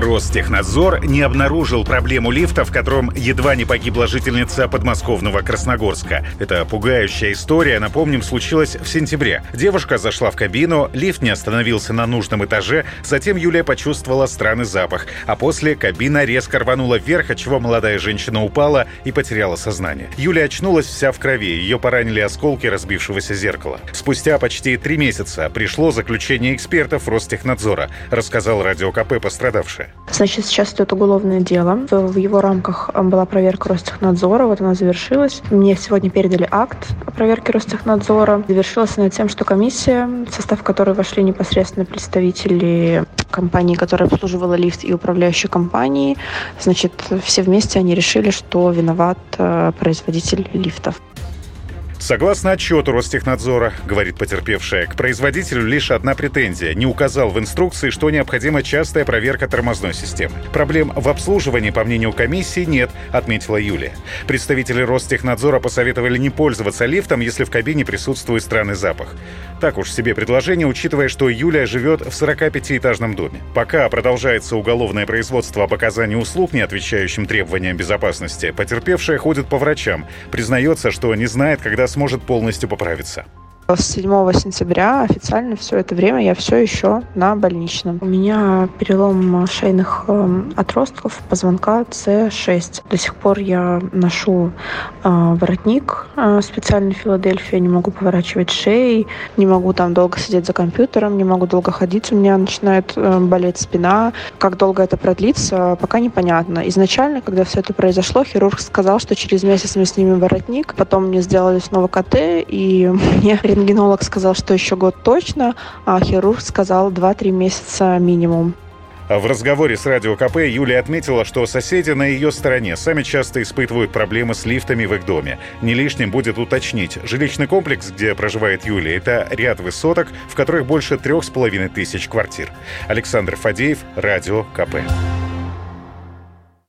Ростехнадзор не обнаружил проблему лифта, в котором едва не погибла жительница подмосковного Красногорска. Это пугающая история, напомним, случилась в сентябре. Девушка зашла в кабину, лифт не остановился на нужном этаже, затем Юлия почувствовала странный запах, а после кабина резко рванула вверх, от чего молодая женщина упала и потеряла сознание. Юлия очнулась вся в крови, ее поранили осколки разбившегося зеркала. Спустя почти три месяца пришло заключение экспертов Ростехнадзора, рассказал Радио КП пострадавшая. Значит, сейчас идет уголовное дело. В его рамках была проверка Ростехнадзора, вот она завершилась. Мне сегодня передали акт о проверке Ростехнадзора. Завершилась она тем, что комиссия, в состав которой вошли непосредственно представители компании, которая обслуживала лифт, и управляющей компании, значит, все вместе они решили, что виноват э, производитель лифтов. Согласно отчету Ростехнадзора, говорит потерпевшая, к производителю лишь одна претензия. Не указал в инструкции, что необходима частая проверка тормозной системы. Проблем в обслуживании, по мнению комиссии, нет, отметила Юлия. Представители Ростехнадзора посоветовали не пользоваться лифтом, если в кабине присутствует странный запах. Так уж себе предложение, учитывая, что Юлия живет в 45-этажном доме. Пока продолжается уголовное производство об оказании услуг, не отвечающим требованиям безопасности, потерпевшая ходит по врачам, признается, что не знает, когда сможет полностью поправиться. С 7 сентября официально все это время я все еще на больничном. У меня перелом шейных э, отростков позвонка С6. До сих пор я ношу э, воротник э, специальный Филадельфия, не могу поворачивать шеи, не могу там долго сидеть за компьютером, не могу долго ходить, у меня начинает э, болеть спина. Как долго это продлится, пока непонятно. Изначально, когда все это произошло, хирург сказал, что через месяц мы снимем воротник, потом мне сделали снова КТ, и мне рентгенолог сказал, что еще год точно, а хирург сказал 2-3 месяца минимум. В разговоре с Радио КП Юлия отметила, что соседи на ее стороне сами часто испытывают проблемы с лифтами в их доме. Не лишним будет уточнить. Жилищный комплекс, где проживает Юлия, это ряд высоток, в которых больше трех с половиной тысяч квартир. Александр Фадеев, Радио КП.